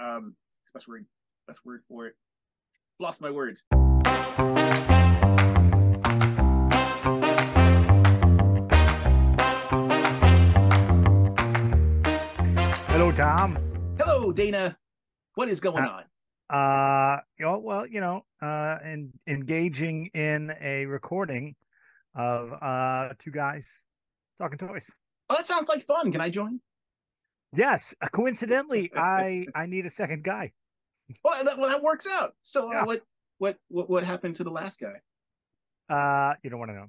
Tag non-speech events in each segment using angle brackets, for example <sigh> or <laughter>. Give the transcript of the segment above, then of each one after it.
uh, um, best word, best word for it. Lost my words. Hello, Tom. Hello, Dana. What is going on? Uh, you know, well, you know, uh, in, engaging in a recording of uh two guys talking toys. Oh, that sounds like fun. Can I join? Yes, uh, coincidentally, I <laughs> I need a second guy. Well, that, well, that works out. So, uh, what, what, what, what happened to the last guy? Uh, you don't want to know.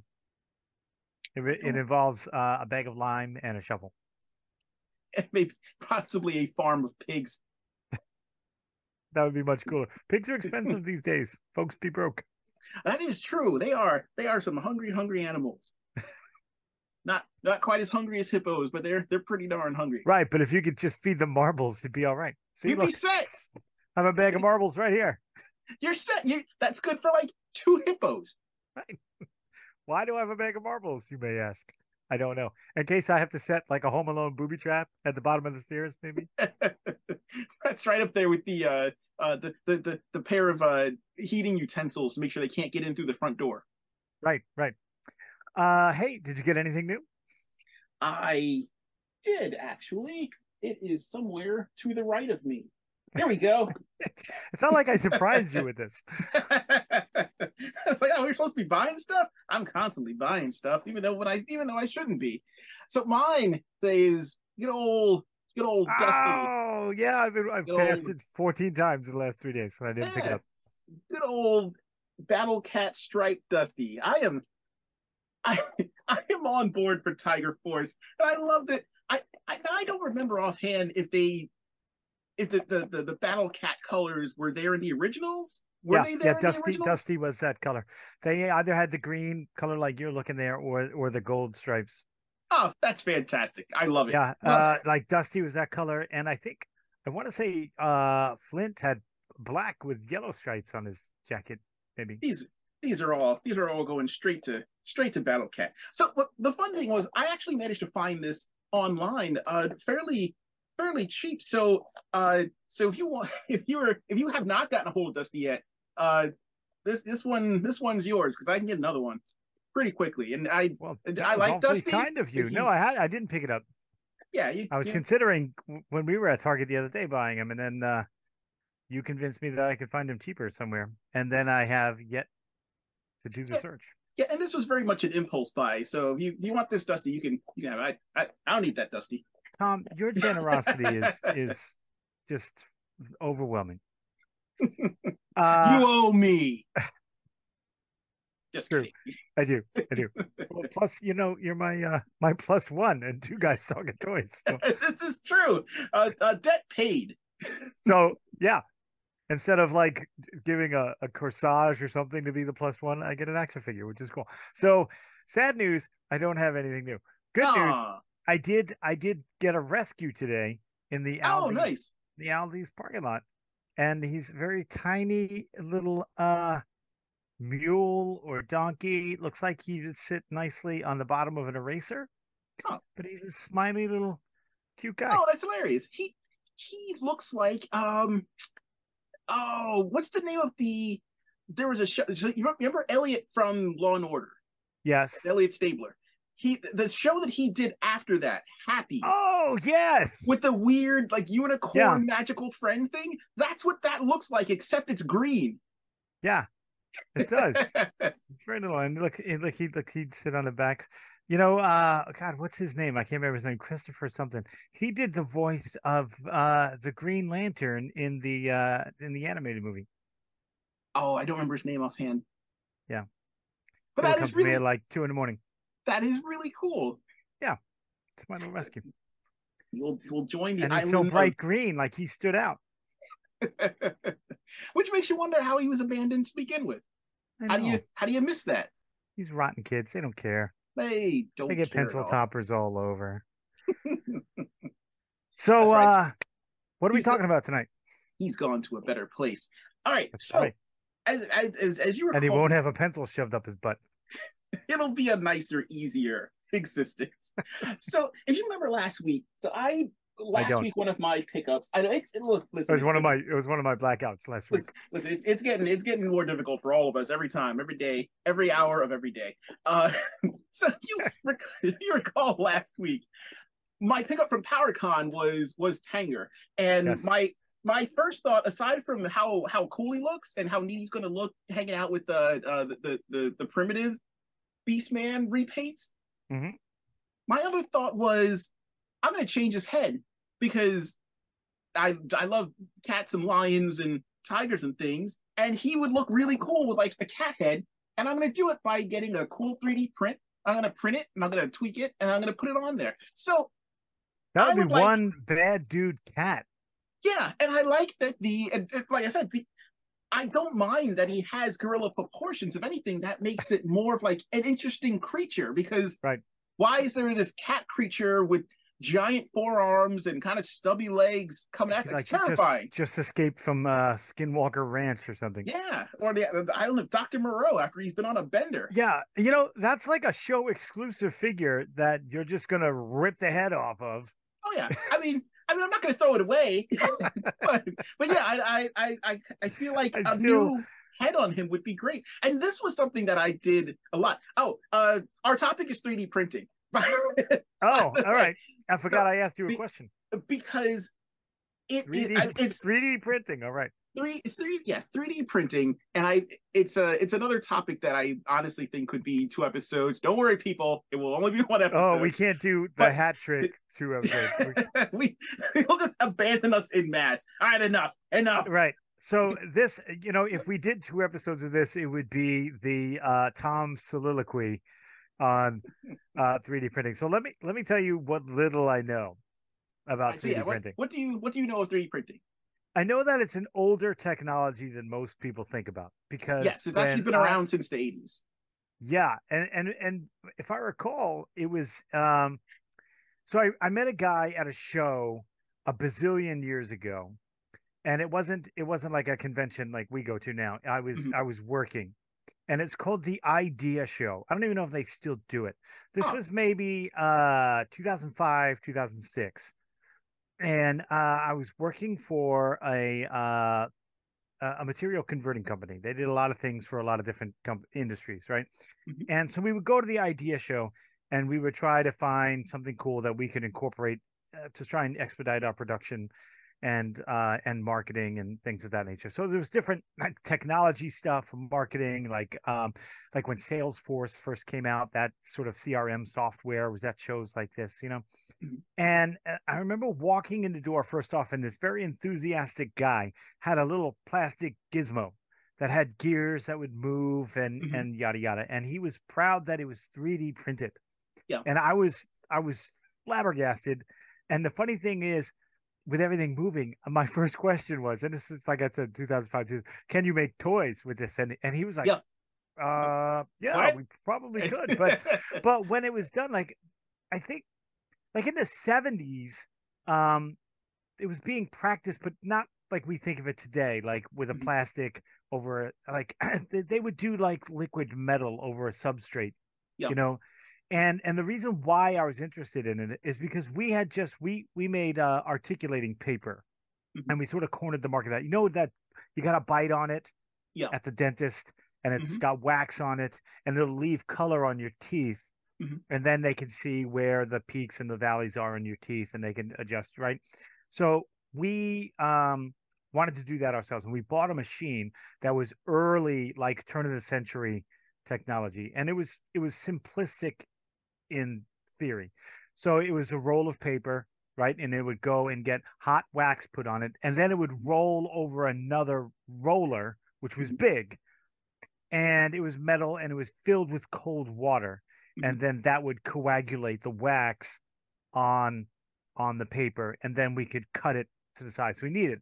It, it Oh. involves uh, a bag of lime and a shovel. <laughs> And Maybe possibly a farm of pigs. <laughs> That would be much cooler. Pigs are expensive these days. Folks be broke. That is true. They are they are some hungry, hungry animals. Not not quite as hungry as hippos, but they're they're pretty darn hungry. Right, but if you could just feed them marbles, you'd be all right. See, You'd look, be set. I <laughs> have a bag of marbles right here. You're set. You that's good for like two hippos. <laughs> Why do I have a bag of marbles? You may ask. I don't know. In case I have to set like a Home Alone booby trap at the bottom of the stairs, maybe. <laughs> that's right up there with the uh uh the the the, the pair of uh heating utensils to make sure they can't get in through the front door. Right, right. Uh, hey, did you get anything new? I did actually. It is somewhere to the right of me. There we go. <laughs> It's not like I surprised you with this. <laughs> it's like, oh, we're supposed to be buying stuff. I'm constantly buying stuff, even though when I even though I shouldn't be. So mine is good old good old Dusty. Oh, yeah, I've been I've Good passed old- it 14 times in the last three days, and I didn't pick it up. Good old Battle Cat Stripe Dusty. I am I <laughs> I am on board for Tiger Force. And I love that. I I, I don't remember offhand if they if the, the, the, the Battle Cat colors were there in the originals. Were yeah, they there yeah, Dusty? Dusty was that color. They either had the green color like you're looking there, or or the gold stripes. Oh, that's fantastic. I love it. Yeah, Well, uh, like Dusty was that color, and I think I want to say uh Flint had black with yellow stripes on his jacket, maybe. these these are all these are all going straight to straight to Battle Cat. So the fun thing was I actually managed to find this online uh fairly fairly cheap. So uh so if you want <laughs> if you were if you have not gotten a hold of Dusty yet, uh this this one this one's yours because I can get another one pretty quickly. And I Well, I like Dusty, kind of you. No, I had I didn't pick it up. yeah, you, I was you- considering when we were at Target the other day buying him, and then uh, you convinced me that I could find him cheaper somewhere, and then I have yet to do the Yeah. search. yeah, and this was very much an impulse buy. So if you if you want this Dusty, you can you can have it. I I, I don't need that Dusty. Tom, your generosity is is just overwhelming. <laughs> Uh, you owe me. <laughs> Just True. kidding. <laughs> I do, I do. Well, plus, you know, you're my uh, my plus one, and two guys talking toys. So, this is true. Uh, uh, debt paid. so, yeah, instead of like giving a, a corsage or something to be the plus one, I get an action figure, which is cool. So, sad news, I don't have anything new. Good news, I did I did get a rescue today in the Oh, nice. the Aldi's parking lot, and he's very tiny little uh mule or donkey. Looks like he would sit nicely on the bottom of an eraser, Oh. but he's a smiley little cute guy. Oh, that's hilarious. He he looks like um oh, what's the name of the there was a show so you remember Elliot from Law and Order? yes. Elliot Stabler. He the show that he did after that, Happy. Oh yes. With the weird like unicorn Yeah. magical friend thing, that's what that looks like, except it's green. yeah, it does. <laughs> It's very little. And look, look, he look, he'd sit on the back. You know, uh, God, what's his name? I can't remember his name. Christopher something. He did the voice of uh the Green Lantern in the uh in the animated movie. oh, I don't remember his name offhand. Yeah. But It'll that is really like two in the morning. that is really cool. Yeah, it's my little rescue. You'll you'll join the And he's island so of- bright green, like he stood out. <laughs> Which makes you wonder how he was abandoned to begin with. How do you how do you miss that? These rotten kids, they don't care. They don't They get pencil toppers all over. <laughs> So, right. uh, what are we He's the- talking about tonight? He's gone to a better place. All right. That's so right. as, as as as you recall, And he won't have a pencil shoved up his butt. <laughs> it'll be a nicer, easier <laughs> existence. so if you remember last week, so I last week one of my pickups. I know it's it, look. It was one of my it was one of my blackouts last week. Listen, listen it's, it's getting it's getting more difficult for all of us every time, every day, every hour of every day. Uh, <laughs> so you <laughs> rec- if you recall last week, my pickup from PowerCon was was Tanger, and Yes. my my first thought, aside from how how cool he looks and how neat he's going to look hanging out with the uh, the, the the the primitive Beastman repaints, Mhm. my other thought was I'm going to change his head because I I love cats and lions and tigers and things, and he would look really cool with like a cat head. And I'm going to do it by getting a cool 3D print. I'm going to print it and I'm going to tweak it and I'm going to put it on there. So That would be like- one bad dude cat. yeah, and I like that the like I said, the, I don't mind that he has gorilla proportions. If anything, that makes it more of like an interesting creature because Right. why is there this cat creature with giant forearms and kind of stubby legs coming at? Like It's he just- terrifying. Just, escaped from uh, Skinwalker Ranch or something. Yeah, or the, the island of Doctor Moreau after he's been on a bender. Yeah, you know that's like a show exclusive figure that you're just gonna rip the head off of. Oh yeah, <laughs> I mean, I mean, I'm not going to throw it away, <laughs> but, but yeah, I, I, I, I feel like I a still- new head on him would be great. And this was something that I did a lot. Oh, uh, our topic is 3D printing, Oh, all <laughs> right. I forgot I asked you a be- question. because it, 3D, it it's 3D printing. All right. three three yeah 3d printing and i it's a it's another topic that i honestly think could be two episodes don't worry people it will only be one episode Oh, we can't do the But- hat trick two <laughs> episodes. We- we will just abandon us in mass all right enough enough right. So this, you know, if we did two episodes of this, it would be the uh Tom soliloquy on uh 3D printing. So let me let me tell you what little I know about so 3D yeah what, printing. what do you what do you know of 3d printing I know that it's an older technology than most people think about because yes it's actually been I- around since the 80s Yeah, and and and if I recall, it was um so I, I met a guy at a show a bazillion years ago, and it wasn't it wasn't like a convention like we go to now. I was Mhm. I was working, and it's called the Idea Show. I don't even know if they still do it. This was maybe uh 2005 2006, and uh, I was working for a uh a material converting company. They did a lot of things for a lot of different com- industries, right? Mhm. And so we would go to the idea show and we would try to find something cool that we could incorporate uh, to try and expedite our production and uh and marketing and things of that nature. So there was different like, technology stuff, marketing, like um like when Salesforce first came out, that sort of CRM software was at shows like this, you know. Mhm. And uh, I remember walking in the door first off, and this very enthusiastic guy had a little plastic gizmo that had gears that would move and Mhm. and yada yada. And he was proud that it was 3D printed. Yeah. And I was I was flabbergasted. And the funny thing is, with everything moving, my <laughs> first question was, and this was like I said, 2005, 2000, can you make toys with this? And and he was like, Yeah. uh, yeah, What? we probably <laughs> could, but but when it was done, like I think, like in the seventies, um, it was being practiced, but not like we think of it today, like with a Mhm. plastic over, like <clears throat> they, they would do like liquid metal over a substrate, Yeah. you know. And and the reason why I was interested in it is because we had just we we made uh, articulating paper, Mhm. and we sort of cornered the market. That you know that you got a bite on it, Yeah. at the dentist, and it's Mhm. got wax on it, and it'll leave color on your teeth, Mhm. and then they can see where the peaks and the valleys are in your teeth, and they can adjust. Right. So we um wanted to do that ourselves, and we bought a machine that was early, like turn of the century technology, and it was it was simplistic in theory. So it was a roll of paper, right? And it would go and get hot wax put on it, and then it would roll over another roller, which was big, and it was metal and it was filled with cold water, and then that would coagulate the wax on on the paper, and then we could cut it to the size we needed.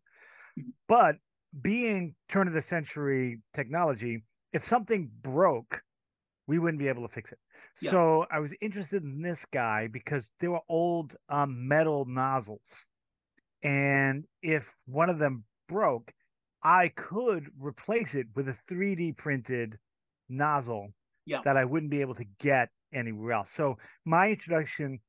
Mhm. But being turn of the century technology, if something broke, we wouldn't be able to fix it. Yeah. So I was interested in this guy because they were old um, metal nozzles. And if one of them broke, I could replace it with a 3D printed nozzle Yeah. that I wouldn't be able to get anywhere else. So my introduction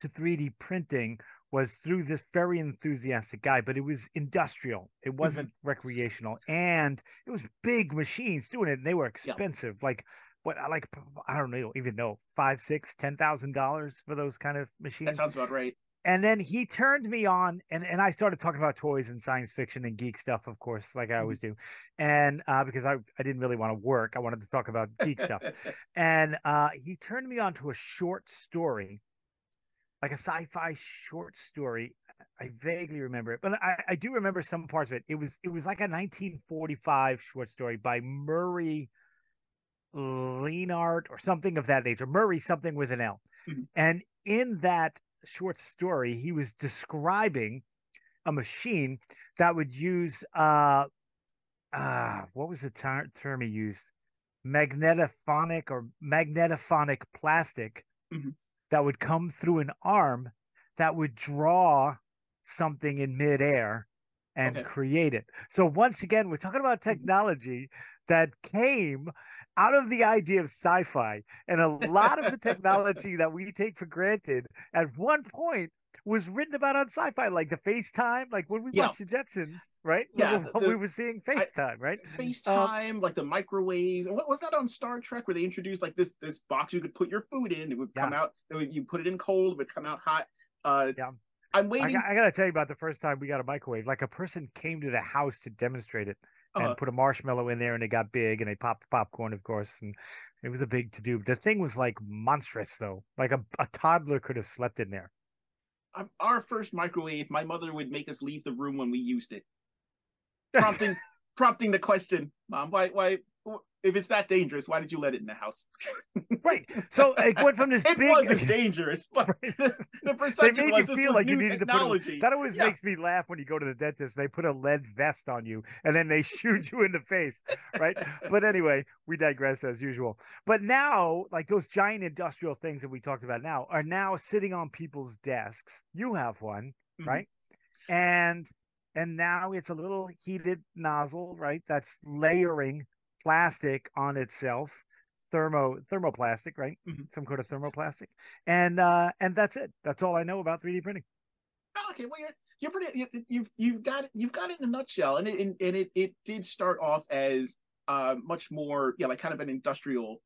to 3D printing was through this very enthusiastic guy, but it was industrial. It Mm-hmm. wasn't recreational, and it was big machines doing it, and they were expensive. Like what I like, I don't know, even know five, six, ten thousand dollars for those kind of machines. That sounds about right. and then he turned me on and, and i started talking about toys and science fiction and geek stuff of course like i always do. And uh, because I, I didn't really want to work i wanted to talk about geek stuff. <laughs> And uh, he turned me on to a short story like a sci-fi short story. I vaguely remember it but i, I do remember some parts of it. It was it was like a 1945 short story by murray Leonard or something of that nature murray something with an l Mhm. and in that short story, he was describing a machine that would use uh uh what was the ter- term he used? Magnetophonic or magnetophonic plastic Mhm. that would come through an arm that would draw something in midair and Okay. create it. So once again, we're talking about technology that came out of the idea of sci-fi and a lot of the technology that we take for granted at one point was written about on sci-fi like the FaceTime like when we Yeah. watched the Jetsons right Yeah, the- we were seeing FaceTime right FaceTime, like the microwave. What was that on Star Trek where they introduced like this this box you could put your food in? It would come out. It would, you put it in cold, it would come out hot. Uh, Yeah. I'm waiting. got- I gotta tell you about the first time we got a microwave like a person came to the house to demonstrate it and uh, put a marshmallow in there and it got big and they popped popcorn of course and it was a big to do the thing was like monstrous though. Like a, a toddler could have slept in there. Our first microwave, my mother would make us leave the room when we used it, <laughs> prompting prompting the question, "Mom, why why if it's that dangerous, why did you let it in the house?" <laughs> right so it went from this It big wasn't <laughs> dangerous, but the, the they perception made you was this feel was like you needed to put technology. a, that always Yeah. makes me laugh when you go to the dentist they put a lead vest on you and then they shoot you in the face right but anyway we digress as usual but now like those giant industrial things that we talked about now are now sitting on people's desks you have one Mhm. right and and now it's a little heated nozzle right that's layering plastic on itself thermo thermoplastic right Mhm. some kind of thermoplastic and uh and that's it that's all i know about 3d printing Oh, okay, well you're you're pretty you, you've you've got it you've got it in a nutshell, and it and, and it it did start off as uh much more yeah like kind of an industrial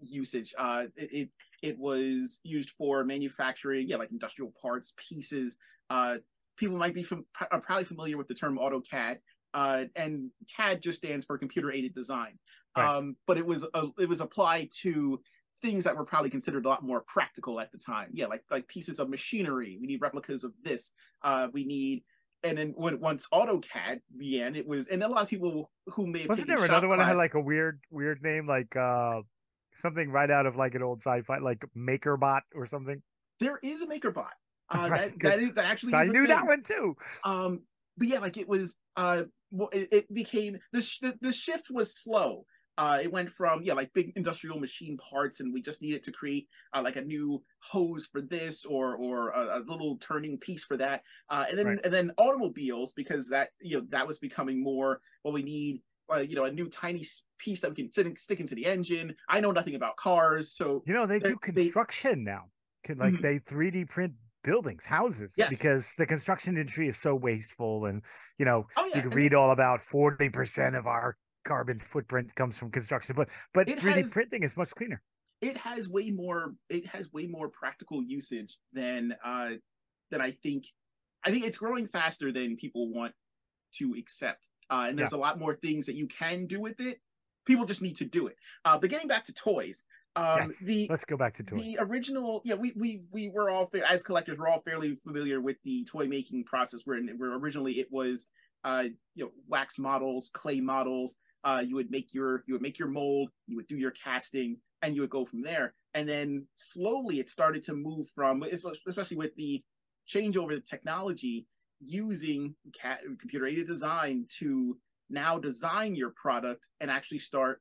usage. Uh, it it, it was used for manufacturing yeah like industrial parts pieces. Uh, people might be fam- are probably familiar with the term AutoCAD. Uh, and CAD just stands for computer aided design. Right. Um, but it was uh, it was applied to things that were probably considered a lot more practical at the time. Yeah, like like pieces of machinery. We need replicas of this. Uh, we need, and then when once AutoCAD began, it was, and a lot of people who may have wasn't there another one that had like a weird weird name like uh something right out of like an old sci-fi like makerbot or something there is a MakerBot. <laughs> Uh, Right, that, that is that actually. i is a knew that one too Um, but yeah, like it was. Uh, it, it became the, the the shift was slow. Uh, it went from yeah, like big industrial machine parts, and we just needed to create uh, like a new hose for this, or or a, a little turning piece for that, uh, and then Right. and then automobiles because that you know that was becoming more. Well, we need uh, you know a new tiny piece that we can sit, stick into the engine. I know nothing about cars, so you know they do They- they- construction now Can, like Mhm. they 3d print buildings houses Yes. because the construction industry is so wasteful and you know oh yeah, you can and read all about 40% of our carbon footprint comes from construction but but 3d has- printing is much cleaner it has way more it has way more practical usage than uh than I think I think it's growing faster than people want to accept. Uh and there's a lot more things that you can do with it. People just need to do it. Uh but getting back to toys, um yes. the let's go back to toys the original yeah we we we were all as collectors we're all fairly familiar with the toy making process where, where originally it was uh you know wax models clay models uh you would make your you would make your mold you would do your casting and you would go from there and then slowly it started to move from especially with the changeover of technology using CAD, computer aided design to now design your product and actually start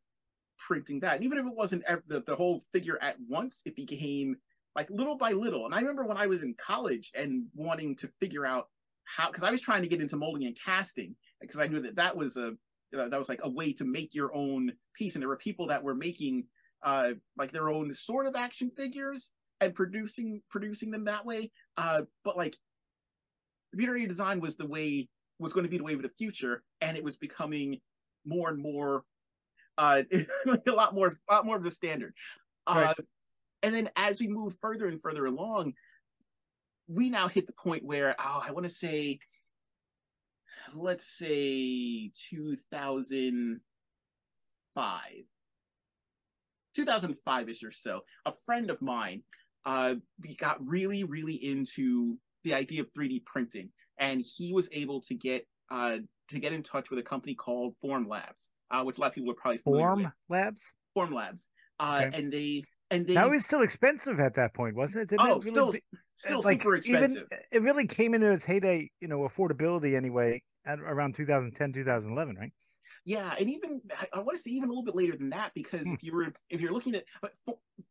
printing that. And even if it wasn't the, the whole figure at once, it became like little by little. And I remember when I was in college and wanting to figure out how, because I was trying to get into molding and casting, because I knew that that was a uh, that was like a way to make your own piece. And there were people that were making uh, like their own sort of action figures and producing producing them that way. Uh, but like computer aided design was the way was going to be the way of the future, and it was becoming more and more uh <laughs> a lot more a lot more of the standard. Right. Uh, and then as we move further and further along, we now hit the point where oh, I want to say, let's say 2005, 2005ish or so. A friend of mine, uh, we got really, really into the idea of 3D printing, and he was able to get uh, to get in touch with a company called Form Labs, uh, which a lot of people are probably Form with. Labs. Form Labs, uh, okay. and they and they that was still expensive at that point, wasn't it? Didn't oh, it really still, be, still like, super expensive. Even, it really came into its heyday, you know, affordability anyway, at around 2010, 2011, right? Yeah, and even I want to say even a little bit later than that because hmm. if you were if you're looking at but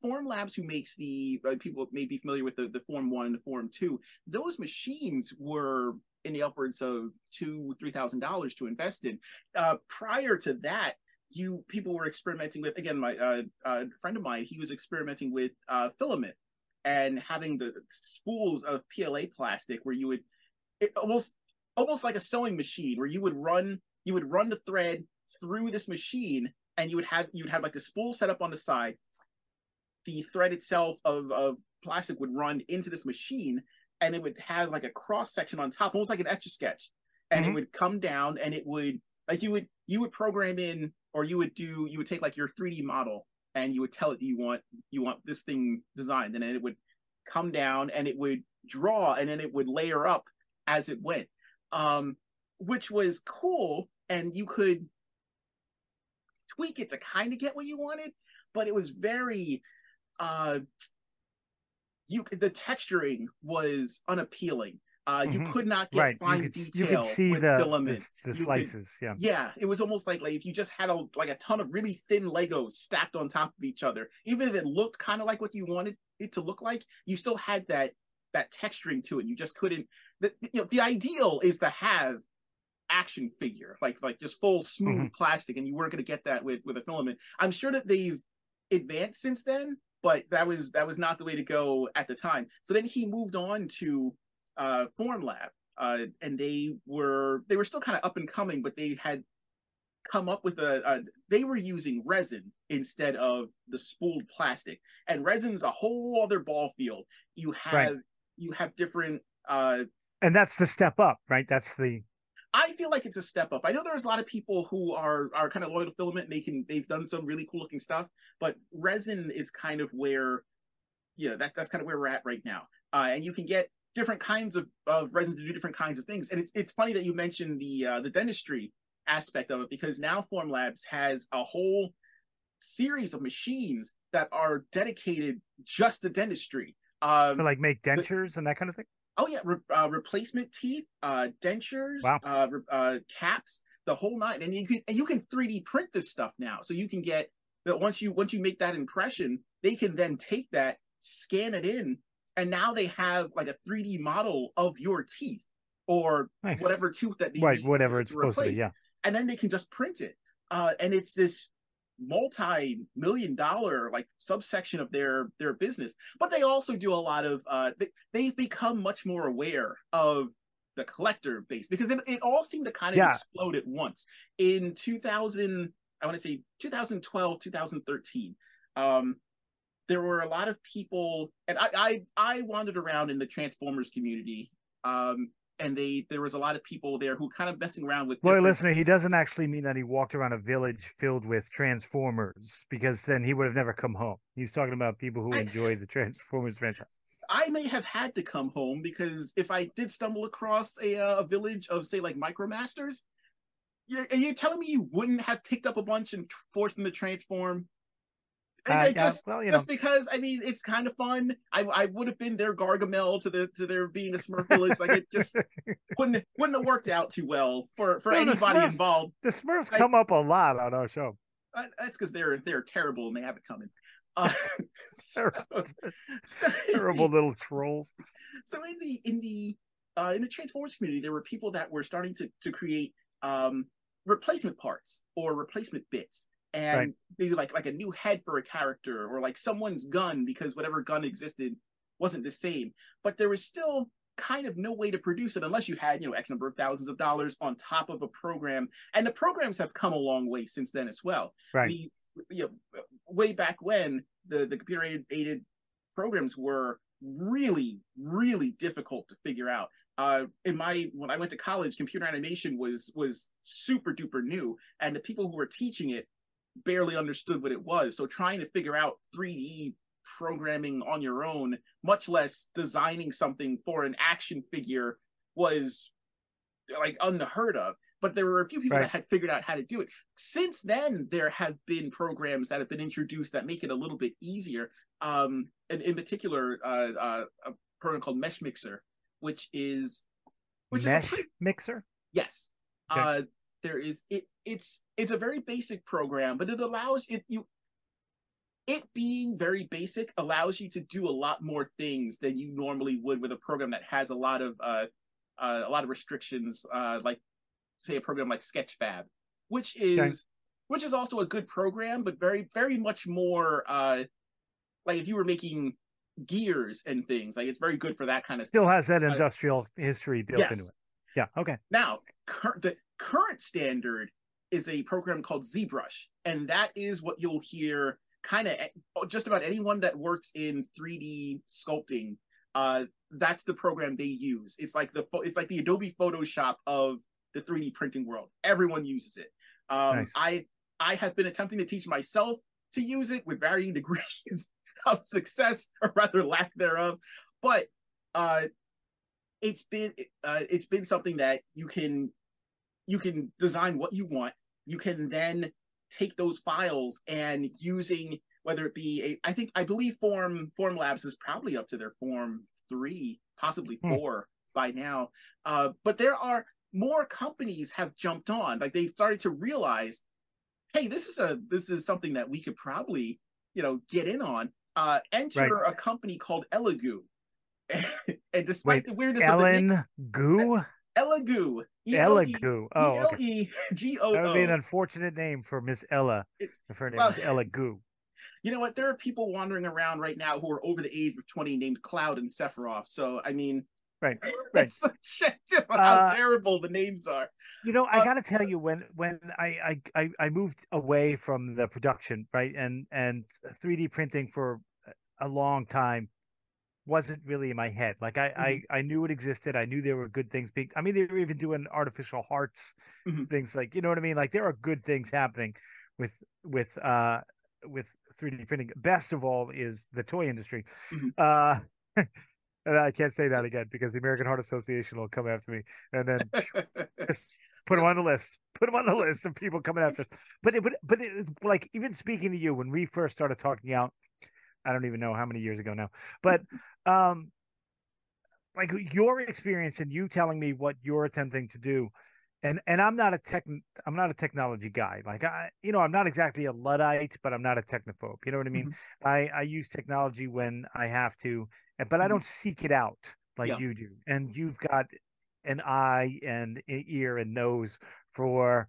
Form Labs, who makes the uh, people may be familiar with the the Form One and the Form Two, those machines were in the upwards of two three thousand dollars to invest in. Uh, prior to that, you people were experimenting with again my uh, uh, friend of mine he was experimenting with uh, filament and having the spools of PLA plastic where you would it almost almost like a sewing machine where you would run you would run the thread through this machine and you would have you would have like the spool set up on the side the thread itself of, of plastic would run into this machine and it would have like a cross section on top almost like an etch a sketch. And mm-hmm. it would come down and it would like you would you would program in or you would do you would take like your 3D model and you would tell it you want you want this thing designed. And then it would come down and it would draw and then it would layer up as it went um which was cool. And you could tweak it to kind of get what you wanted but it was very uh you the texturing was unappealing uh, mm-hmm. You could not get right. fine you could, detail you could see with the, filament. The, the slices, could, yeah. Yeah, it was almost like like if you just had a like a ton of really thin Legos stacked on top of each other. Even if it looked kind of like what you wanted it to look like, you still had that that texturing to it. You just couldn't. The, you know, the ideal is to have action figure, like like just full smooth mm-hmm. plastic, and you weren't going to get that with with a filament. I'm sure that they've advanced since then, but that was that was not the way to go at the time. So then he moved on to uh, Form Lab, uh, and they were they were still kind of up and coming, but they had come up with a, a, they were using resin instead of the spooled plastic and resin's a whole other ball field you have right. you have different uh and that's the step up right that's the i feel like it's a step up i know there's a lot of people who are are kind of loyal to filament and they can they've done some really cool looking stuff but resin is kind of where yeah that, that's kind of where we're at right now uh and you can get different kinds of, of resins to do different kinds of things. And it's, it's funny that you mentioned the uh, the dentistry aspect of it because now Form Labs has a whole series of machines that are dedicated just to dentistry. Um, to like make dentures and that kind of thing. Oh yeah, re- uh, replacement teeth, uh, dentures, wow. uh, uh, caps, the whole nine. And you can and you can 3D print this stuff now, so you can get that once you once you make that impression, they can then take that, scan it in, and now they have like a 3D model of your teeth or nice. whatever tooth that they right, whatever it's supposed replace. to be, yeah. And then they can just print it. Uh, and it's this multi-million dollar like subsection of their their business but they also do a lot of uh they, they've become much more aware of the collector base because it, it all seemed to kind of yeah. explode at once in 2000 i want to say 2012 2013 um there were a lot of people, and I I, I wandered around in the Transformers community, um, and they there was a lot of people there who kind of messing around with. Well, listener, he doesn't actually mean that he walked around a village filled with Transformers, because then he would have never come home. He's talking about people who I, enjoy the Transformers franchise. I may have had to come home because if I did stumble across a, uh, a village of say like Micromasters, you're, are you telling me you wouldn't have picked up a bunch and forced them to transform? Uh, just, well, you just know. because I mean it's kind of fun. I I would have been their Gargamel to the to their being a Smurf village. Like it just <laughs> wouldn't wouldn't have worked out too well for for well, anybody Smurfs, involved. The Smurfs I, come up a lot on our show. Uh, that's because they're they're terrible and they have it coming. Uh, so, <laughs> so terrible <laughs> the, little trolls. So in the in the uh, in the Transformers community, there were people that were starting to to create um, replacement parts or replacement bits and right. maybe like like a new head for a character or like someone's gun because whatever gun existed wasn't the same but there was still kind of no way to produce it unless you had, you know, X number of thousands of dollars on top of a program. And the programs have come a long way since then as well. Right. The, you know, way back when the, the computer aided programs were really, really difficult to figure out. Uh, in my when I went to college, computer animation was was super duper new, and the people who were teaching it barely understood what it was. So trying to figure out 3D programming on your own, much less designing something for an action figure, was like unheard of. But there were a few people right. that had figured out how to do it. Since then, there have been programs that have been introduced that make it a little bit easier. Um, and in particular, uh, uh, a program called Mesh Mixer, which is which Mesh is pretty... Mixer. Yes. Okay. Uh, there is it. It's it's a very basic program, but it allows it you it being very basic allows you to do a lot more things than you normally would with a program that has a lot of uh, uh, a lot of restrictions, uh, like say a program like Sketchfab, which is okay. which is also a good program, but very very much more uh, like if you were making gears and things, like it's very good for that kind of. Still has that industrial history built yes. into it. Yeah. Okay. Now, cur- the current standard is a program called ZBrush, and that is what you'll hear kind of oh, just about anyone that works in 3D sculpting. Uh, that's the program they use. It's like the it's like the Adobe Photoshop of the 3D printing world. Everyone uses it. Um, nice. I I have been attempting to teach myself to use it with varying <laughs> degrees of success or rather lack thereof, but uh, it's been uh, it's been something that you can you can design what you want. You can then take those files and using whether it be a I think I believe Form Form Labs is probably up to their Form three, possibly hmm. four by now. Uh, but there are more companies have jumped on. Like they've started to realize, hey, this is a this is something that we could probably you know get in on. Uh, enter right. a company called Elegoo. <laughs> and despite Wait, the weirdness Ellen of the Goo, Elegoo. Elegoo. Oh, okay. E-L-E-G-O-O. That would be an unfortunate name for Miss Ella. If her name well, is Elegoo. <laughs> You know what? There are people wandering around right now who are over the age of 20 named Cloud and Sephiroth. So, I mean, right, <laughs> right. It's such how uh, terrible the names are. You know, I uh, got to tell you, when when I, I I moved away from the production, right, and and 3D printing for a long time wasn't really in my head. Like I, mm-hmm. I, I knew it existed. I knew there were good things being. I mean, they were even doing artificial hearts, mm-hmm. things like you know what I mean. Like there are good things happening with with uh with 3D printing. Best of all is the toy industry. Mm-hmm. Uh, <laughs> and I can't say that again because the American Heart Association will come after me, and then <laughs> put them on the list. Put them on the list of people coming after us. But it, but but it, like even speaking to you when we first started talking out I don't even know how many years ago now. But um like your experience and you telling me what you're attempting to do and and I'm not a tech I'm not a technology guy. Like I you know, I'm not exactly a luddite, but I'm not a technophobe. You know what I mean? Mm-hmm. I I use technology when I have to, but mm-hmm. I don't seek it out like yeah. you do. And you've got an eye and ear and nose for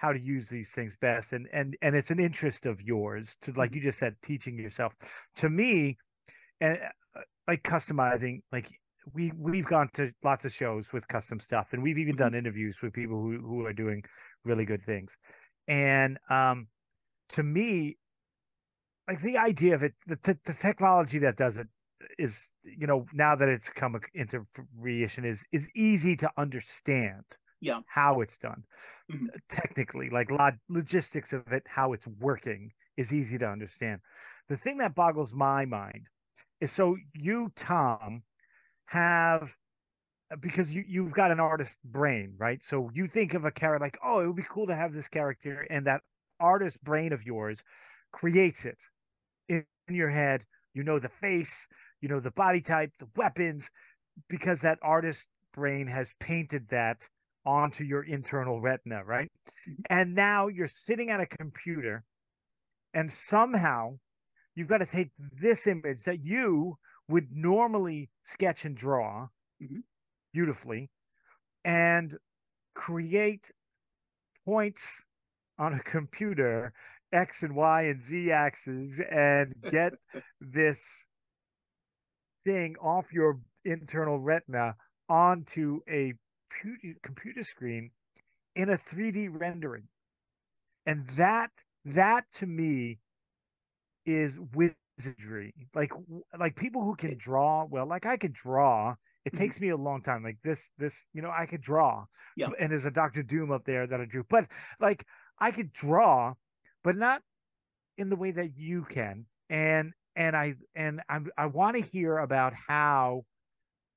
how to use these things best and and and it's an interest of yours to like mm-hmm. you just said teaching yourself to me and uh, like customizing like we we've gone to lots of shows with custom stuff and we've even mm-hmm. done interviews with people who who are doing really good things and um to me like the idea of it the, the technology that does it is you know now that it's come into fruition is is easy to understand yeah. how it's done mm-hmm. technically like log- logistics of it how it's working is easy to understand. The thing that boggles my mind is so you tom have because you you've got an artist brain right? So you think of a character like oh it would be cool to have this character and that artist brain of yours creates it in, in your head. You know the face you know the body type the weapons because that artist brain has painted that onto your internal retina, right? Mm-hmm. And now you're sitting at a computer and somehow you've got to take this image that you would normally sketch and draw mm-hmm. beautifully and create points on a computer x and y and z axes and get <laughs> this thing off your internal retina onto a computer screen in a 3D rendering. And that that to me is wizardry. Like like people who can draw well, like I could draw. It mm-hmm. takes me a long time. Like this, this, you know, I could draw. Yeah. And there's a Doctor Doom up there that I drew. But like I could draw, but not in the way that you can. And and I and I I want to hear about how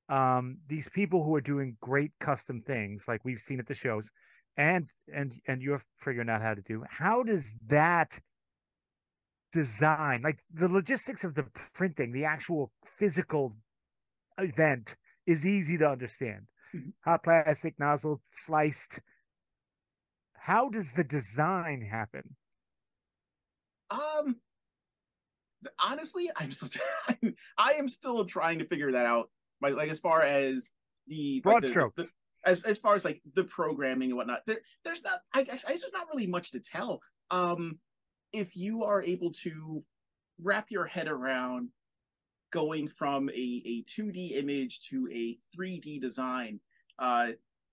um these people who are doing great custom things like we've seen at the shows and and and you're figuring out how to do how does that design like the logistics of the printing the actual physical event is easy to understand. Mm-hmm. hot plastic nozzle sliced. How does the design happen? Um honestly i'm still <laughs> i am still trying to figure that out like, like as far as the broad like the, strokes the, as as far as like the programming and whatnot, there there's not I guess there's not really much to tell. Um, if you are able to wrap your head around going from a a 2D image to a 3D design, uh,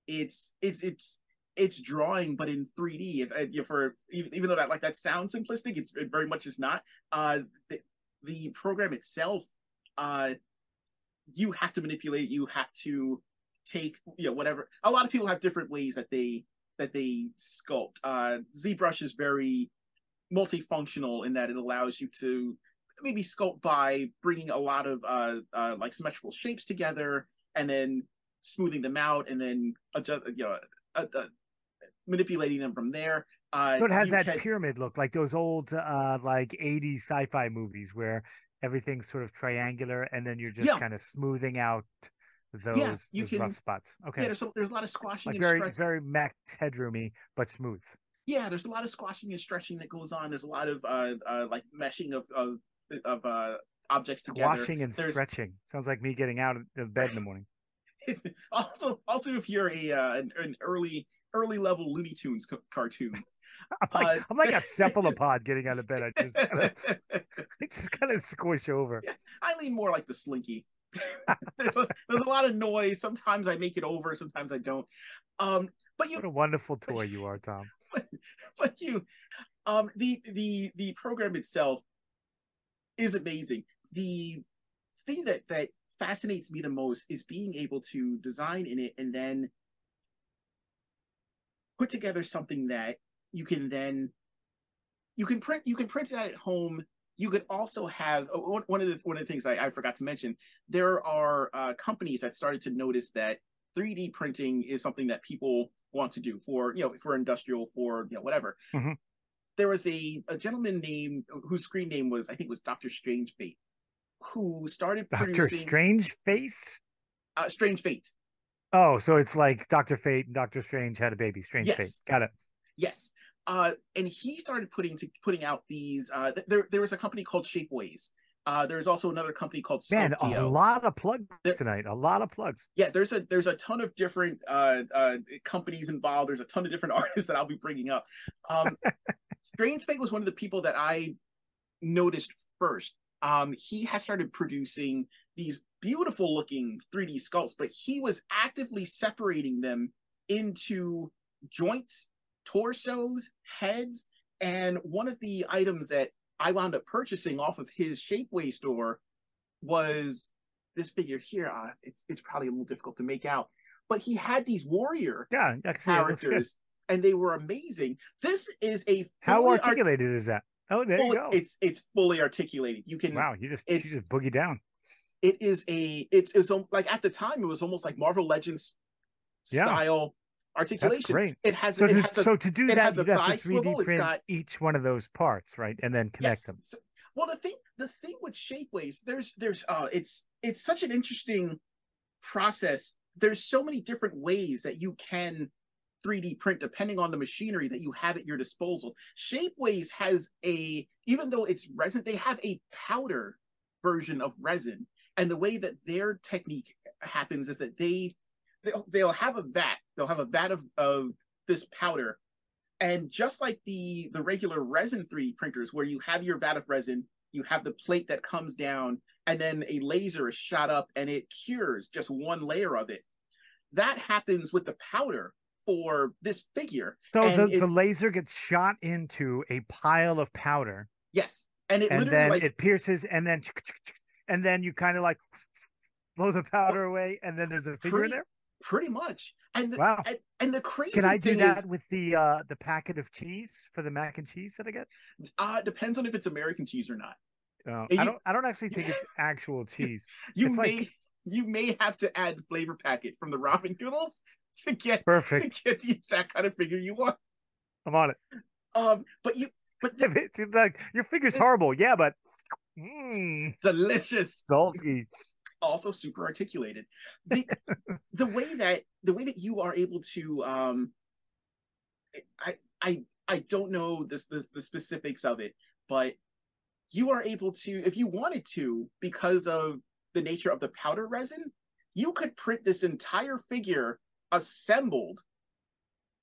it's it's it's it's drawing but in 3D. If, if for even, even though that like that sounds simplistic, it's it very much is not. Uh, the, the program itself, uh, you have to manipulate. You have to take you know whatever a lot of people have different ways that they that they sculpt uh zbrush is very multifunctional in that it allows you to maybe sculpt by bringing a lot of uh, uh like symmetrical shapes together and then smoothing them out and then adjust you know uh, uh, manipulating them from there uh so it has that can... pyramid look like those old uh like 80s sci-fi movies where everything's sort of triangular and then you're just yeah. kind of smoothing out those, yeah, you those can, rough spots. Okay. Yeah, there's a, there's a lot of squashing like and very stretch. very max headroomy, but smooth. Yeah, there's a lot of squashing and stretching that goes on. There's a lot of uh, uh like meshing of of of uh objects together. Washing and there's... stretching sounds like me getting out of bed in the morning. <laughs> also, also if you're a uh, an, an early early level Looney Tunes co- cartoon. I'm like, uh, I'm like a <laughs> cephalopod getting out of bed. I just kind of, <laughs> I just kind of squish over. Yeah, I lean more like the Slinky. <laughs> there's a there's a lot of noise. Sometimes I make it over, sometimes I don't. Um, but you what a wonderful toy you are, Tom. But, but you, um, the the the program itself is amazing. The thing that that fascinates me the most is being able to design in it and then put together something that you can then you can print you can print that at home you could also have oh, one of the one of the things I, I forgot to mention. There are uh, companies that started to notice that 3D printing is something that people want to do for you know for industrial for you know whatever. Mm-hmm. There was a, a gentleman named whose screen name was I think was Doctor Strange Fate, who started Doctor Strange Face. Uh, Strange Fate. Oh, so it's like Doctor Fate and Doctor Strange had a baby. Strange yes. Fate. Got it. Yes. Uh, and he started putting to putting out these. Uh, there there was a company called Shapeways. Uh, there's also another company called Man, a lot of plugs there, tonight. A lot of plugs. Yeah, there's a there's a ton of different uh, uh, companies involved. There's a ton of different <laughs> artists that I'll be bringing up. Um, <laughs> Strange Fate was one of the people that I noticed first. Um, he has started producing these beautiful looking 3D sculpts, but he was actively separating them into joints torsos, heads, and one of the items that I wound up purchasing off of his Shapeway store was this figure here. Uh, it's it's probably a little difficult to make out, but he had these warrior yeah, characters, and they were amazing. This is a how articulated art- is that? Oh, there fully, you go. It's it's fully articulated. You can wow, you just it's, you just boogie down. It is a it's it's like at the time it was almost like Marvel Legends yeah. style articulation. That's great. It has so, it to, has a, so to do that, you have to 3D print got, each one of those parts, right, and then connect yes. them. So, well, the thing the thing with shapeways, there's there's uh, it's it's such an interesting process. There's so many different ways that you can 3D print depending on the machinery that you have at your disposal. Shapeways has a even though it's resin, they have a powder version of resin. And the way that their technique happens is that they they'll, they'll have a vat. They'll have a vat of, of this powder. And just like the, the regular resin 3D printers, where you have your vat of resin, you have the plate that comes down, and then a laser is shot up and it cures just one layer of it. that happens with the powder for this figure. So And the, it- the laser gets shot into a pile of powder, Yes, and it and then like it pierces, and then and then you kind of like blow the powder away, and then there's a figure in there. Pretty much. And the, Wow. and, and the crazy Can I do thing that is, with the uh the packet of cheese for the mac and cheese that I get? uh, it depends on if it's American cheese or not. Uh, you- I don't. I don't actually think it's <laughs> actual cheese. <laughs> You It's may like- you may have to add the flavor packet from the ramen noodles <laughs> to get Perfect. to get the exact kind of figure you want. I'm on it. Um, but you but the, like your figure's horrible, yeah, but mm, delicious. salty. Also super articulated. The <laughs> the way that the way that you are able to um I I I don't know this the, the specifics of it, but you are able to if you wanted to because of the nature of the powder resin, you could print this entire figure assembled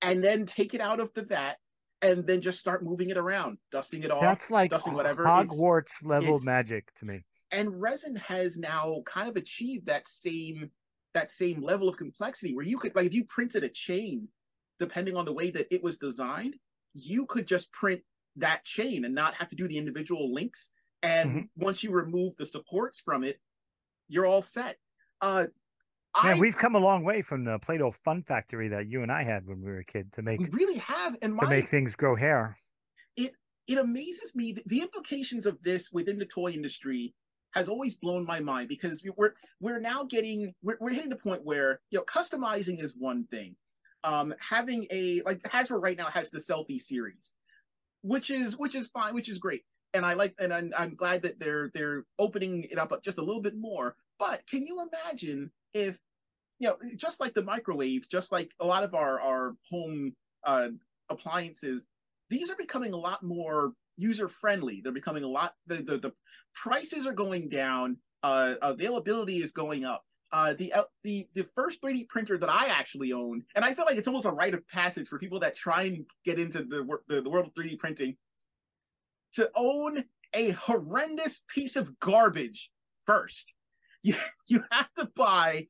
and then take it out of the vat and then just start moving it around, dusting it off. That's like dusting whatever, it's- Hogwarts level it's- magic to me. And resin has now kind of achieved that same that same level of complexity where you could like if you printed a chain depending on the way that it was designed you could just print that chain and not have to do the individual links and Mhm. once you remove the supports from it you're all set uh Man, I we've come a long way from the Play-Doh Fun Factory that you and I had when we were a kid to make we really have and my to make things grow hair. it it amazes me that the implications of this within the toy industry has always blown my mind because we- we're we're now getting we're, we're hitting the point where you know customizing is one thing. Um having a like hasbro right now has the selfie series which is which is fine which is great. And i like and i'm, I'm glad that they're they're opening it up just a little bit more. But can you imagine if you know just like the microwave just like a lot of our our home uh appliances these are becoming a lot more user friendly. They're becoming a lot the, the the prices are going down. Uh, availability is going up. Uh, the uh, the the first 3D printer that I actually own, and I feel like it's almost a rite of passage for people that try and get into the the, the world of 3D printing to own a horrendous piece of garbage first. You <laughs> you have to buy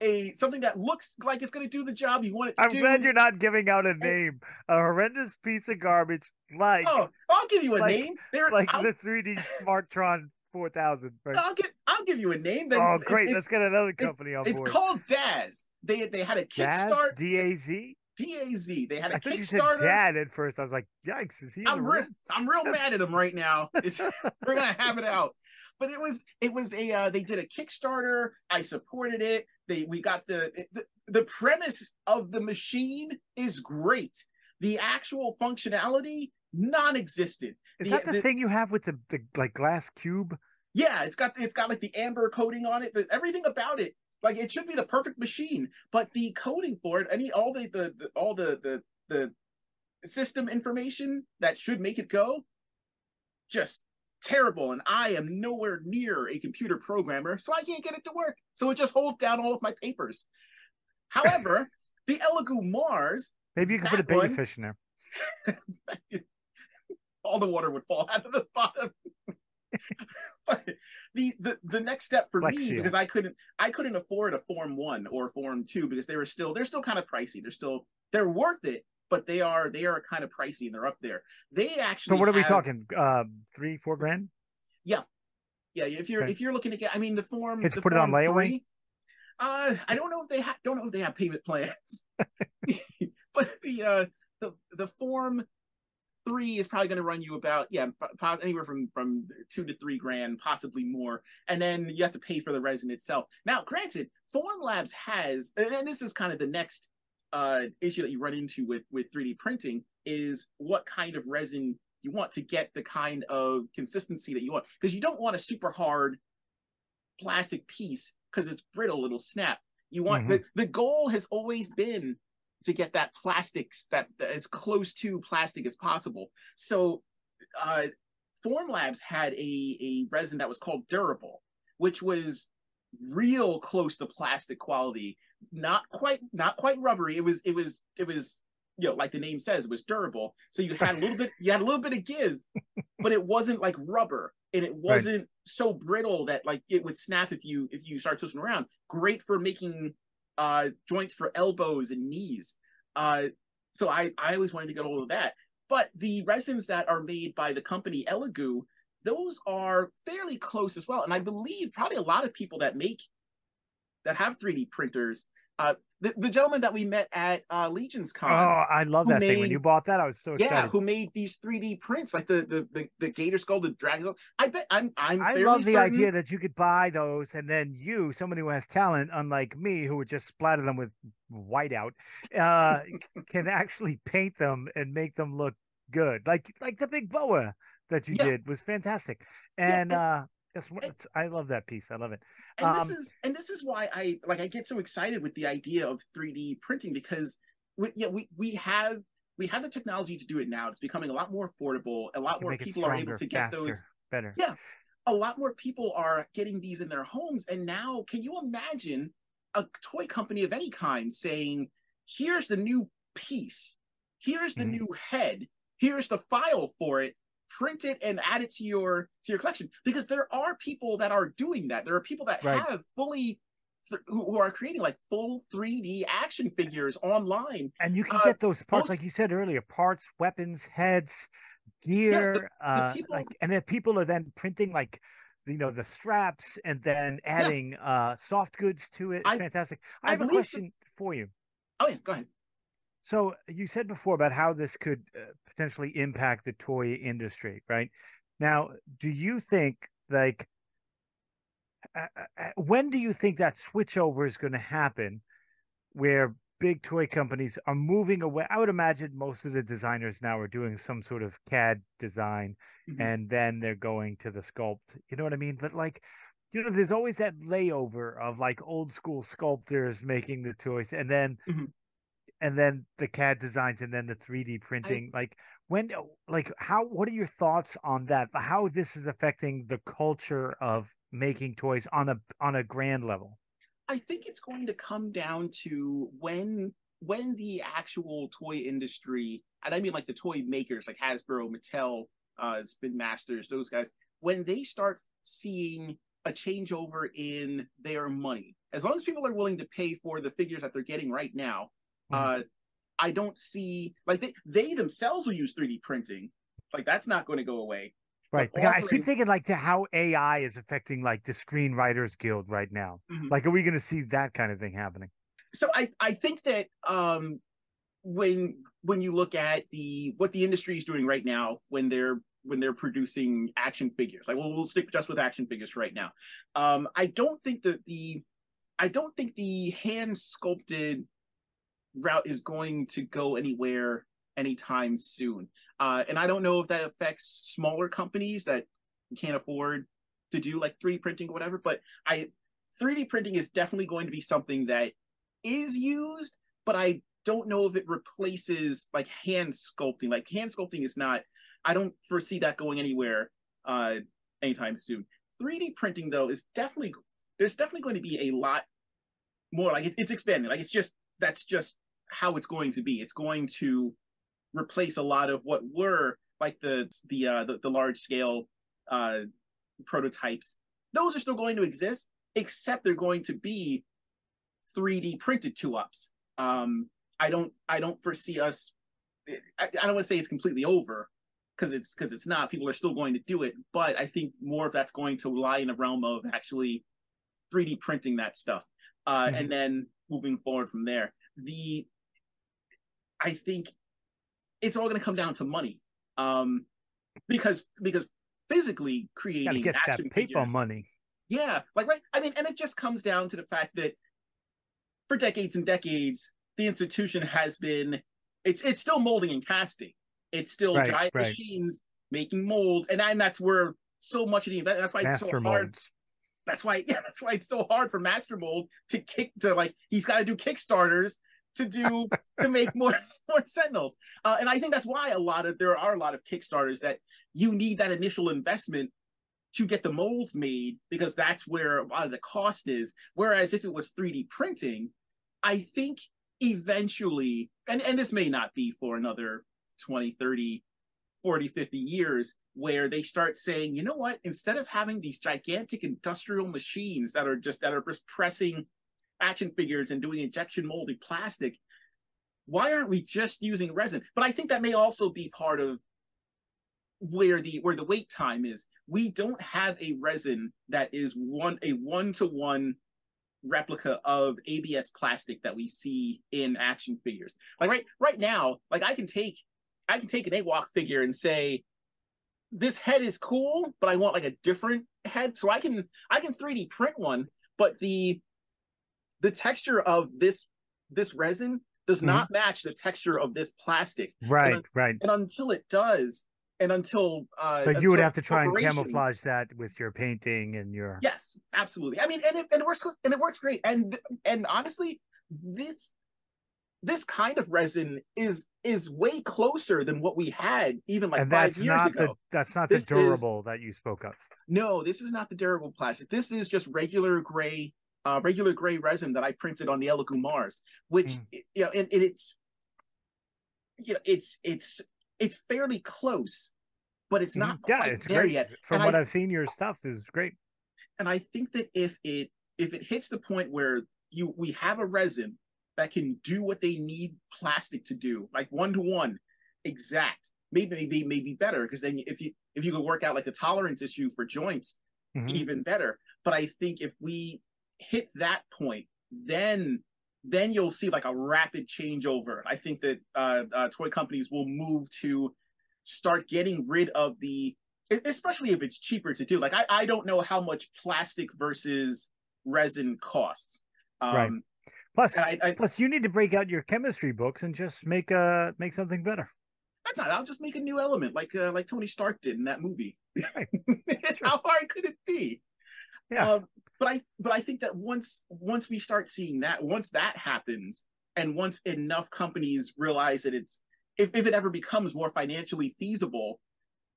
a something that looks like it's going to do the job you want it to I'm do. glad you're not giving out a name. A horrendous piece of garbage like Oh, I'll give you a Like- name. There, like I'll, the 3D Smartron 4000. Right? I'll get. I'll give you a name. Then Oh, great! It's, Let's get another company on it's board. called Daz. They they had a Daz? Kickstart. D-A-Z? Daz. They had a I thought you said Kickstarter. dad at first. I was like, yikes! Is he? I'm real. I'm real mad at him right now. It's, we're gonna have it out. But it was it was a uh, they did a Kickstarter. I supported it. They we got the, the the premise of the machine is great. The actual functionality non-existent. Is The- that the, the- thing you have with the, the like glass cube? Yeah, it's got it's got like the amber coating on it. The, everything about it, like it should be the perfect machine. But the coding for it, any all the the, the all the the the system information that should make it go, just terrible. And I am nowhere near a computer programmer, so I can't get it to work. So it just holds down all of my papers. However, <laughs> the Elegoo Mars, Maybe you could put a baby one- fish in there. <laughs> all the water would fall out of the bottom. <laughs> but the, the the next step for me seal. because I couldn't I couldn't afford a form one or form two because they were still they're still kind of pricey. They're still they're worth it, but they are they are kind of pricey and they're up there. They actually So what are we talking? Uh, three, four grand? Yeah, yeah. if you're Okay. if you're looking to get I mean the form the put it on layaway? three, uh, I don't know if they have don't know if they have payment plans, <laughs> <laughs> but the uh the the form three is probably going to run you about yeah po- anywhere from from two to three grand, possibly more, and then you have to pay for the resin itself. Now, granted, Formlabs has, and this is kind of the next uh issue that you run into with with 3D printing is what kind of resin you want to get the kind of consistency that you want. Because you don't want a super hard plastic piece because it's brittle it'll snap. You want the, the goal has always been to get that plastics that, that as close to plastic as possible. So uh Formlabs had a a resin that was called durable which was real close to plastic quality not quite not quite rubbery it was it was it was you know like the name says it was durable so you had a little bit you had a little bit of give but it wasn't like rubber and it wasn't so brittle that like it would snap if you if you start twisting around great for making uh, joints for elbows and knees. Uh, so I, I always wanted to get hold of that. But the resins that are made by the company Elegoo, those are fairly close as well. And I believe probably a lot of people that make that have 3D printers uh, the, the gentleman that we met at uh, Legion's Con. Oh, I love that made, thing. When you bought that, I was so excited. Yeah, who made these 3D prints like the the the, the gator skull, the dragon skull. I bet I'm I'm. I love the certain... idea that you could buy those, and then you, somebody who has talent, unlike me, who would just splatter them with whiteout, uh, <laughs> can actually paint them and make them look good. Like like the big boa that you yeah. did was fantastic, and. Yeah, and- uh that's I love that piece. I love it. And um, this is and this is why I like I get so excited with the idea of 3D printing because we, yeah we we have we have the technology to do it now. It's becoming a lot more affordable. A lot more people stronger, are able to get faster, those better. Yeah, a lot more people are getting these in their homes. And now, can you imagine a toy company of any kind saying, "Here's the new piece. Here's the mm-hmm. new head. Here's the file for it print it and add it to your to your collection. Because there are people that are doing that. There are people that right. have fully th- who are creating like full 3d action figures online. And you can uh, get those parts most... like you said earlier parts weapons heads gear yeah, the, the uh people... like and then people are then printing like you know the straps and then adding yeah. uh soft goods to it. It's I, fantastic. I, I have a question the... for you. Oh yeah go ahead so you said before about how this could uh, potentially impact the toy industry, right? Now, do you think like uh, uh, when do you think that switchover is going to happen where big toy companies are moving away? I would imagine most of the designers now are doing some sort of CAD design mm-hmm. and then they're going to the sculpt. You know what I mean? But like you know, there's always that layover of like old school sculptors making the toys, and then mm-hmm and then the CAD designs and then the 3D printing. I, like when like how what are your thoughts on that? How this is affecting the culture of making toys on a on a grand level? I think it's going to come down to when when the actual toy industry, and I mean like the toy makers like Hasbro, Mattel, uh, Spin Masters, those guys, when they start seeing a changeover in their money, as long as people are willing to pay for the figures that they're getting right now, Mm-hmm. Uh, I don't see like they they themselves will use 3D printing. Like that's not going to go away. Right. Offering... I keep thinking like how AI is affecting like the Screenwriters Guild right now. Mm-hmm. Like, are we going to see that kind of thing happening? So I I think that um when when you look at the what the industry is doing right now when they're when they're producing action figures like well we'll stick just with action figures right now um i don't think that the i don't think the hand sculpted route is going to go anywhere anytime soon. Uh, and I don't know if that affects smaller companies that can't afford to do like 3D printing or whatever, but I 3D printing is definitely going to be something that is used, but I don't know if it replaces like hand sculpting. Like hand sculpting is not I don't foresee that going anywhere uh anytime soon. 3D printing though is definitely there's definitely going to be a lot more like it, it's expanding. Like it's just that's just how it's going to be. It's going to replace a lot of what were like the the uh, the, the large scale uh, prototypes. Those are still going to exist, except they're going to be 3D printed two ups. Um, I don't I don't foresee us. I, I don't want to say it's completely over because it's because it's not. People are still going to do it, but I think more of that's going to lie in the realm of actually 3D printing that stuff, uh, mm-hmm. and then moving forward from there. The I think it's all going to come down to money, um, because because physically creating get that paper figures, money. Yeah, like right. I mean, and it just comes down to the fact that for decades and decades, the institution has been it's it's still molding and casting. It's still right, giant right. machines making molds, and and that's where so much of the that's why Master it's so hard. Molds. That's why <laughs> yeah, that's why it's so hard for Master Mold to kick to like he's got to do Kickstarters to do to make more <laughs> more Sentinels. Uh, and I think that's why a lot of there are a lot of Kickstarters that you need that initial investment to get the molds made because that's where a lot of the cost is. Whereas if it was 3D printing, I think eventually, and, and this may not be for another 20, 30, 40, 50 years, where they start saying, you know what, instead of having these gigantic industrial machines that are just that are just pressing action figures and doing injection molded plastic, why aren't we just using resin? But I think that may also be part of where the where the wait time is. We don't have a resin that is one a one to one replica of ABS plastic that we see in action figures. Like right right now, like I can take I can take an Ewok figure and say this head is cool, but I want like a different head. So I can I can 3D print one, but the the texture of this this resin does mm-hmm. not match the texture of this plastic. Right, and, right. And until it does, and until uh so you would have to try and camouflage that with your painting and your yes absolutely i mean and it, and it works and it works great and and honestly this this kind of resin is is way closer than what we had even like and five years ago. The, that's not this the durable is, that you spoke of. No, this is not the durable plastic. This is just regular gray, uh, regular gray resin that I printed on the Elegoo Mars, which mm. you know, and, and it's you know, it's it's it's fairly close, but it's not mm-hmm. yeah, quite it's there great. yet. From and what I, I've seen, your stuff is great. And I think that if it if it hits the point where you we have a resin that can do what they need plastic to do, like one to one, exact. Maybe maybe maybe better because then if you if you could work out like the tolerance issue for joints, mm-hmm. even better. But I think if we hit that point, then then you'll see like a rapid changeover. I think that uh, uh, toy companies will move to start getting rid of the, especially if it's cheaper to do. Like I, I don't know how much plastic versus resin costs. Um, right. Plus, I, I, plus, you need to break out your chemistry books and just make a make something better. That's not. I'll just make a new element, like uh, like Tony Stark did in that movie. Right. <laughs> How hard could it be? Yeah. Um, but I but I think that once once we start seeing that, once that happens, and once enough companies realize that it's if, if it ever becomes more financially feasible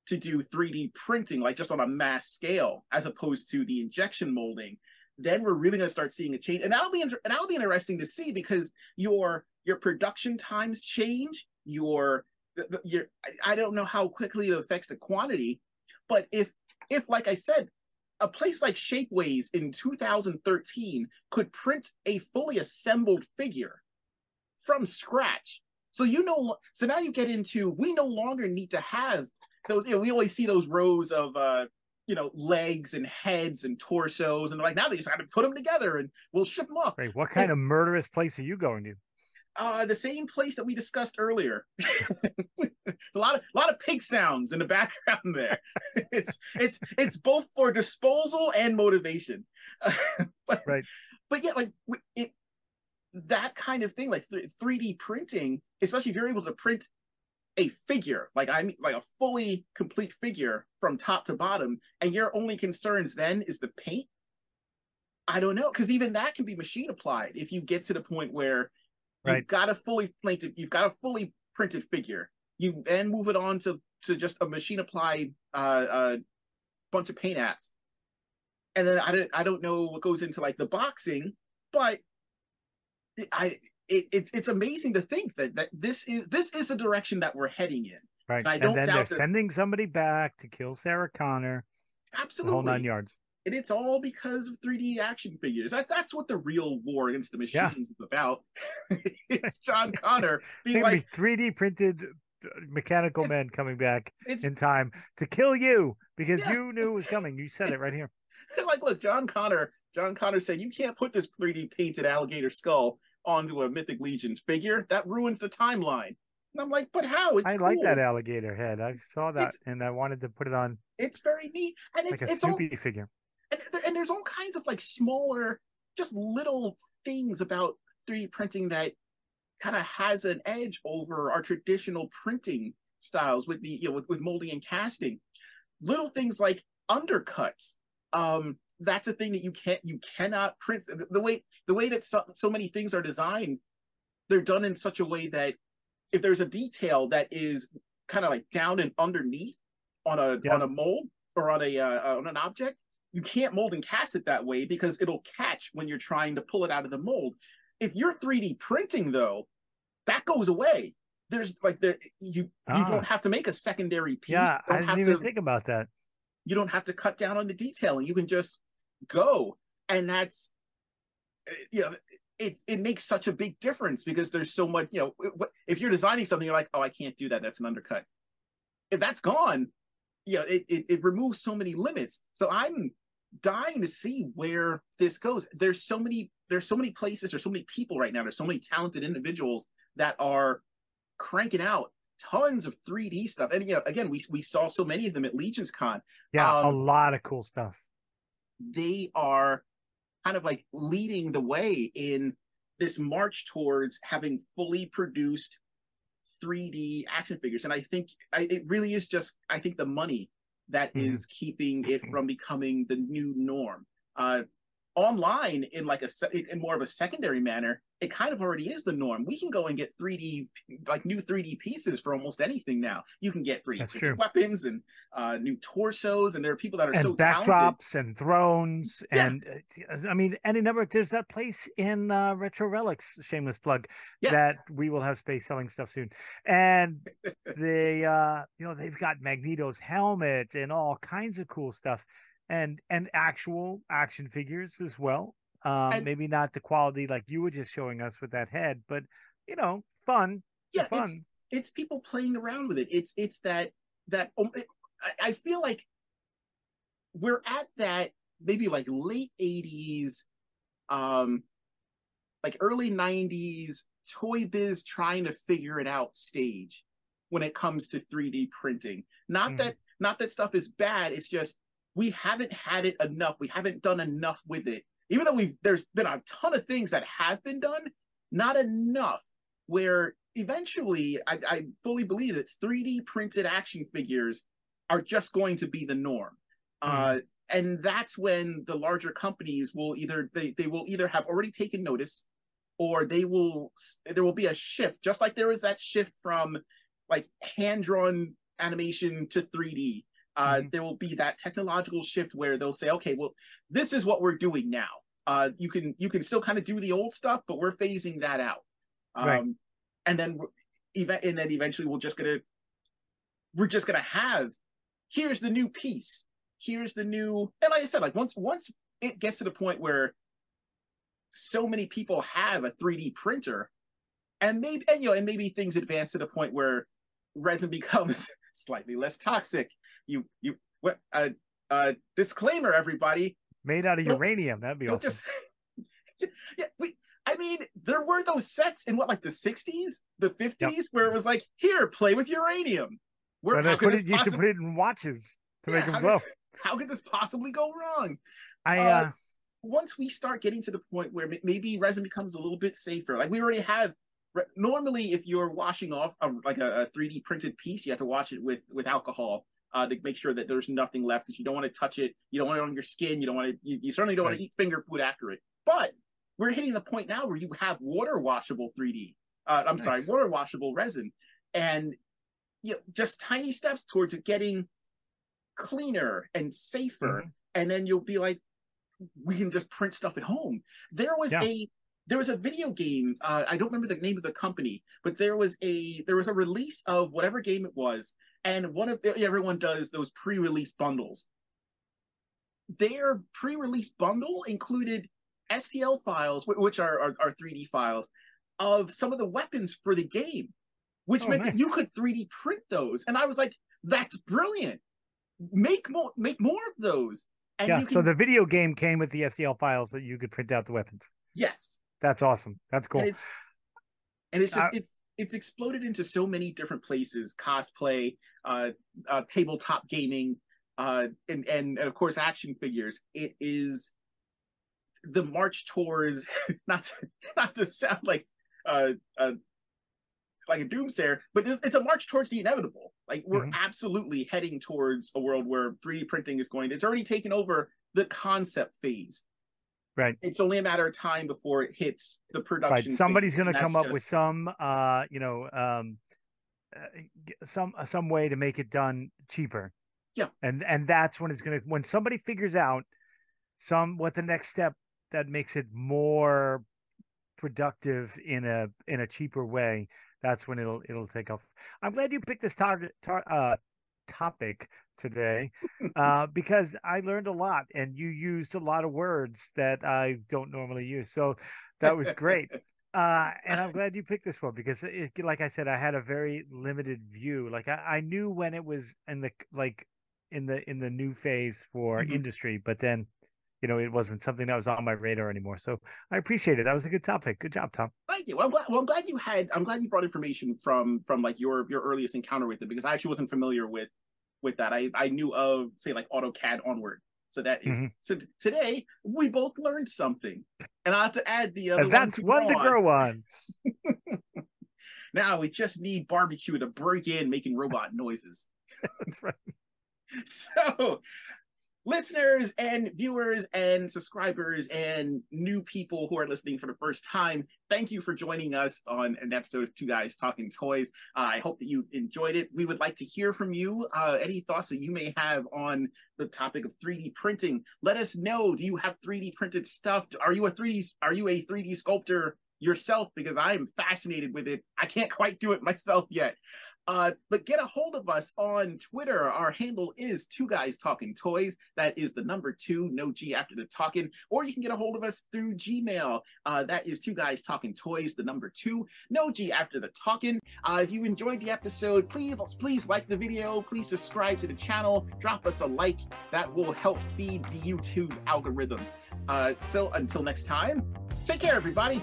to do 3D printing, like just on a mass scale, as opposed to the injection molding, then we're really going to start seeing a change, and that'll be inter- and that'll be interesting to see because your your production times change, your your I don't know how quickly it affects the quantity, but if if like I said, a place like Shapeways in 2013 could print a fully assembled figure from scratch. So you know, so now you get into we no longer need to have those. You know, we always see those rows of uh, you know legs and heads and torsos, and like now they just have to put them together and we'll ship them off. What kind and, of murderous place are you going to? Uh, the same place that we discussed earlier. <laughs> a lot of a lot of pig sounds in the <laughs> background there. <laughs> it's it's it's both for disposal and motivation. but, right. But yeah, like it that kind of thing, like 3D printing, especially if you're able to print a figure, like I mean, like a fully complete figure from top to bottom, and your only concerns then is the paint. I don't know, because even that can be machine applied if you get to the point where right. you've got a fully printed, you've got a fully printed figure. You and move it on to to just a machine applied uh, uh bunch of paint apps. And then I don't I don't know what goes into like the boxing, but I it, it, it's amazing to think that that this is this is the direction that we're heading in. Right. And, I don't and then they're that... sending somebody back to kill Sarah Connor. Absolutely. whole nine yards. And it's all because of 3D action figures. That, that's what the real war against the machines yeah. is about. <laughs> it's John <laughs> Connor being like 3D printed uh, mechanical men coming back in time to kill you because yeah. you knew it was coming. You said it right here. <laughs> like, look, John Connor. John Connor said you can't put this 3D painted alligator skull onto a Mythic Legions figure. That ruins the timeline. And I'm like, but how? It's I cool. like that alligator head. I saw that it's, and I wanted to put it on. It's very neat, and it's like a it's all, figure. And, and there's all kinds of like smaller, just little things about 3D printing that kind of has an edge over our traditional printing styles with the you know with, with molding and casting little things like undercuts um that's a thing that you can't you cannot print the, the way the way that so, so many things are designed they're done in such a way that if there's a detail that is kind of like down and underneath on a yeah. on a mold or on a uh, on an object you can't mold and cast it that way because it'll catch when you're trying to pull it out of the mold if you're 3D printing though, that goes away. There's like there you ah. you don't have to make a secondary piece. Yeah, I didn't even to, think about that. You don't have to cut down on the detailing. You can just go, and that's you know, it it makes such a big difference because there's so much. You know, if you're designing something, you're like, oh, I can't do that. That's an undercut. If that's gone, you know, it, it, it removes so many limits. So I'm dying to see where this goes. There's so many there's so many places, there's so many people right now, there's so many talented individuals that are cranking out tons of 3D stuff. And you know, again, we we saw so many of them at Legions Con. Yeah, um, a lot of cool stuff. They are kind of like leading the way in this march towards having fully produced 3D action figures. And I think I, it really is just I think the money that mm-hmm. is keeping it from becoming the new norm. Uh, online in like a in more of a secondary manner it kind of already is the norm we can go and get 3d like new 3d pieces for almost anything now you can get 3d weapons and uh, new torsos and there are people that are and so backdrops talented. and thrones yeah. and uh, i mean any number there's that place in uh, retro relics shameless plug yes. that we will have space selling stuff soon and <laughs> they uh you know they've got magneto's helmet and all kinds of cool stuff and and actual action figures as well. Um, maybe not the quality like you were just showing us with that head, but you know, fun. Yeah, fun. It's, it's people playing around with it. It's it's that that um, it, I, I feel like we're at that maybe like late '80s, um, like early '90s toy biz trying to figure it out stage when it comes to 3D printing. Not mm. that not that stuff is bad. It's just we haven't had it enough. We haven't done enough with it. Even though we've there's been a ton of things that have been done, not enough where eventually I, I fully believe that 3D printed action figures are just going to be the norm. Mm. Uh, and that's when the larger companies will either they, they will either have already taken notice or they will there will be a shift just like there was that shift from like hand drawn animation to 3D uh, mm-hmm. there will be that technological shift where they'll say, okay, well, this is what we're doing now. Uh, you can you can still kind of do the old stuff, but we're phasing that out. Um, right. And then event and then eventually we're just gonna we're just gonna have here's the new piece. Here's the new and like I said, like once once it gets to the point where so many people have a 3D printer, and maybe and you know and maybe things advance to the point where resin <laughs> becomes slightly less toxic you you what uh uh disclaimer everybody made out of don't, uranium that'd be awesome just, <laughs> yeah we I mean, there were those sets in what, like the 60s, the 50s, yep. where it was like, here, play with uranium. Where how could it, you should put it in watches to yeah, make them glow. Could, how could this possibly go wrong? I uh, uh, once we start getting to the point where maybe resin becomes a little bit safer, like we already have. Normally, if you're washing off a, like a, a 3D printed piece, you have to wash it with with alcohol uh, to make sure that there's nothing left because you don't want to touch it. You don't want it on your skin. You don't want to. You, you certainly don't right. want to eat finger food after it. But we're hitting the point now where you have water washable 3D. Uh, I'm nice. sorry, water washable resin, and you know, just tiny steps towards it getting cleaner and safer. Mm-hmm. And then you'll be like, we can just print stuff at home. There was yeah. a there was a video game uh, i don't remember the name of the company but there was a there was a release of whatever game it was and one of everyone does those pre-release bundles. Their pre-release bundle included STL files, which are, are, are 3D files, of some of the weapons for the game, which oh, meant nice. that you could 3D print those. And I was like, that's brilliant. Make more make more of those. And yeah, can... so the video game came with the STL files that you could print out the weapons. Yes. That's awesome. That's cool. And it's, and it's just uh, it's it's exploded into so many different places cosplay uh, uh tabletop gaming uh and, and and of course action figures it is the march towards <laughs> not to, not to sound like uh, uh like a doomsayer but it's, it's a march towards the inevitable like we're mm-hmm. absolutely heading towards a world where 3d printing is going it's already taken over the concept phase Right. It's only a matter of time before it hits the production. Right. Somebody's going to come up just... with some, uh, you know, um, uh, some uh, some way to make it done cheaper. Yeah. And and that's when it's going to when somebody figures out some what the next step that makes it more productive in a in a cheaper way. That's when it'll it'll take off. I'm glad you picked this target tar, uh, topic today <laughs> uh, because I learned a lot and you used a lot of words that I don't normally use. So that was great. <laughs> Uh, and I'm <laughs> glad you picked this one because, it, like I said, I had a very limited view. Like I, I knew when it was in the like in the in the new phase for mm-hmm. industry, but then you know it wasn't something that was on my radar anymore. So I appreciate it. That was a good topic. Good job, Tom. Thank you. Well, I'm glad, well, I'm glad you had. I'm glad you brought information from from like your your earliest encounter with it because I actually wasn't familiar with with that. I I knew of say like AutoCAD onward. So that is, mm-hmm. so today we both learned something, and I have to add the other. And that's one to grow on. <laughs> now we just need barbecue to break in, making robot noises. <laughs> that's right. <laughs> So listeners and viewers and subscribers and new people who are listening for the first time, thank you for joining us on an episode of Two Guys Talking Toys. Uh, I hope that you enjoyed it. We would like to hear from you. Uh, any thoughts that you may have on the topic of 3D printing? Let us know. Do you have 3D printed stuff? Are you a 3D? Are you a 3D sculptor? yourself because I'm fascinated with it. I can't quite do it <laughs> myself yet. Uh, but get a hold of us on Twitter. Our handle is Two Guys Talking Toys. That is the number two, no G after the talking. Or you can get a hold of us through Gmail. Uh, that is Two Guys Talking Toys, the number two, no G after the talking. Uh, if you enjoyed the episode, please please like the video. Please subscribe to the channel. Drop us a like. That will help feed the YouTube algorithm. Uh, so until next time, take care, everybody.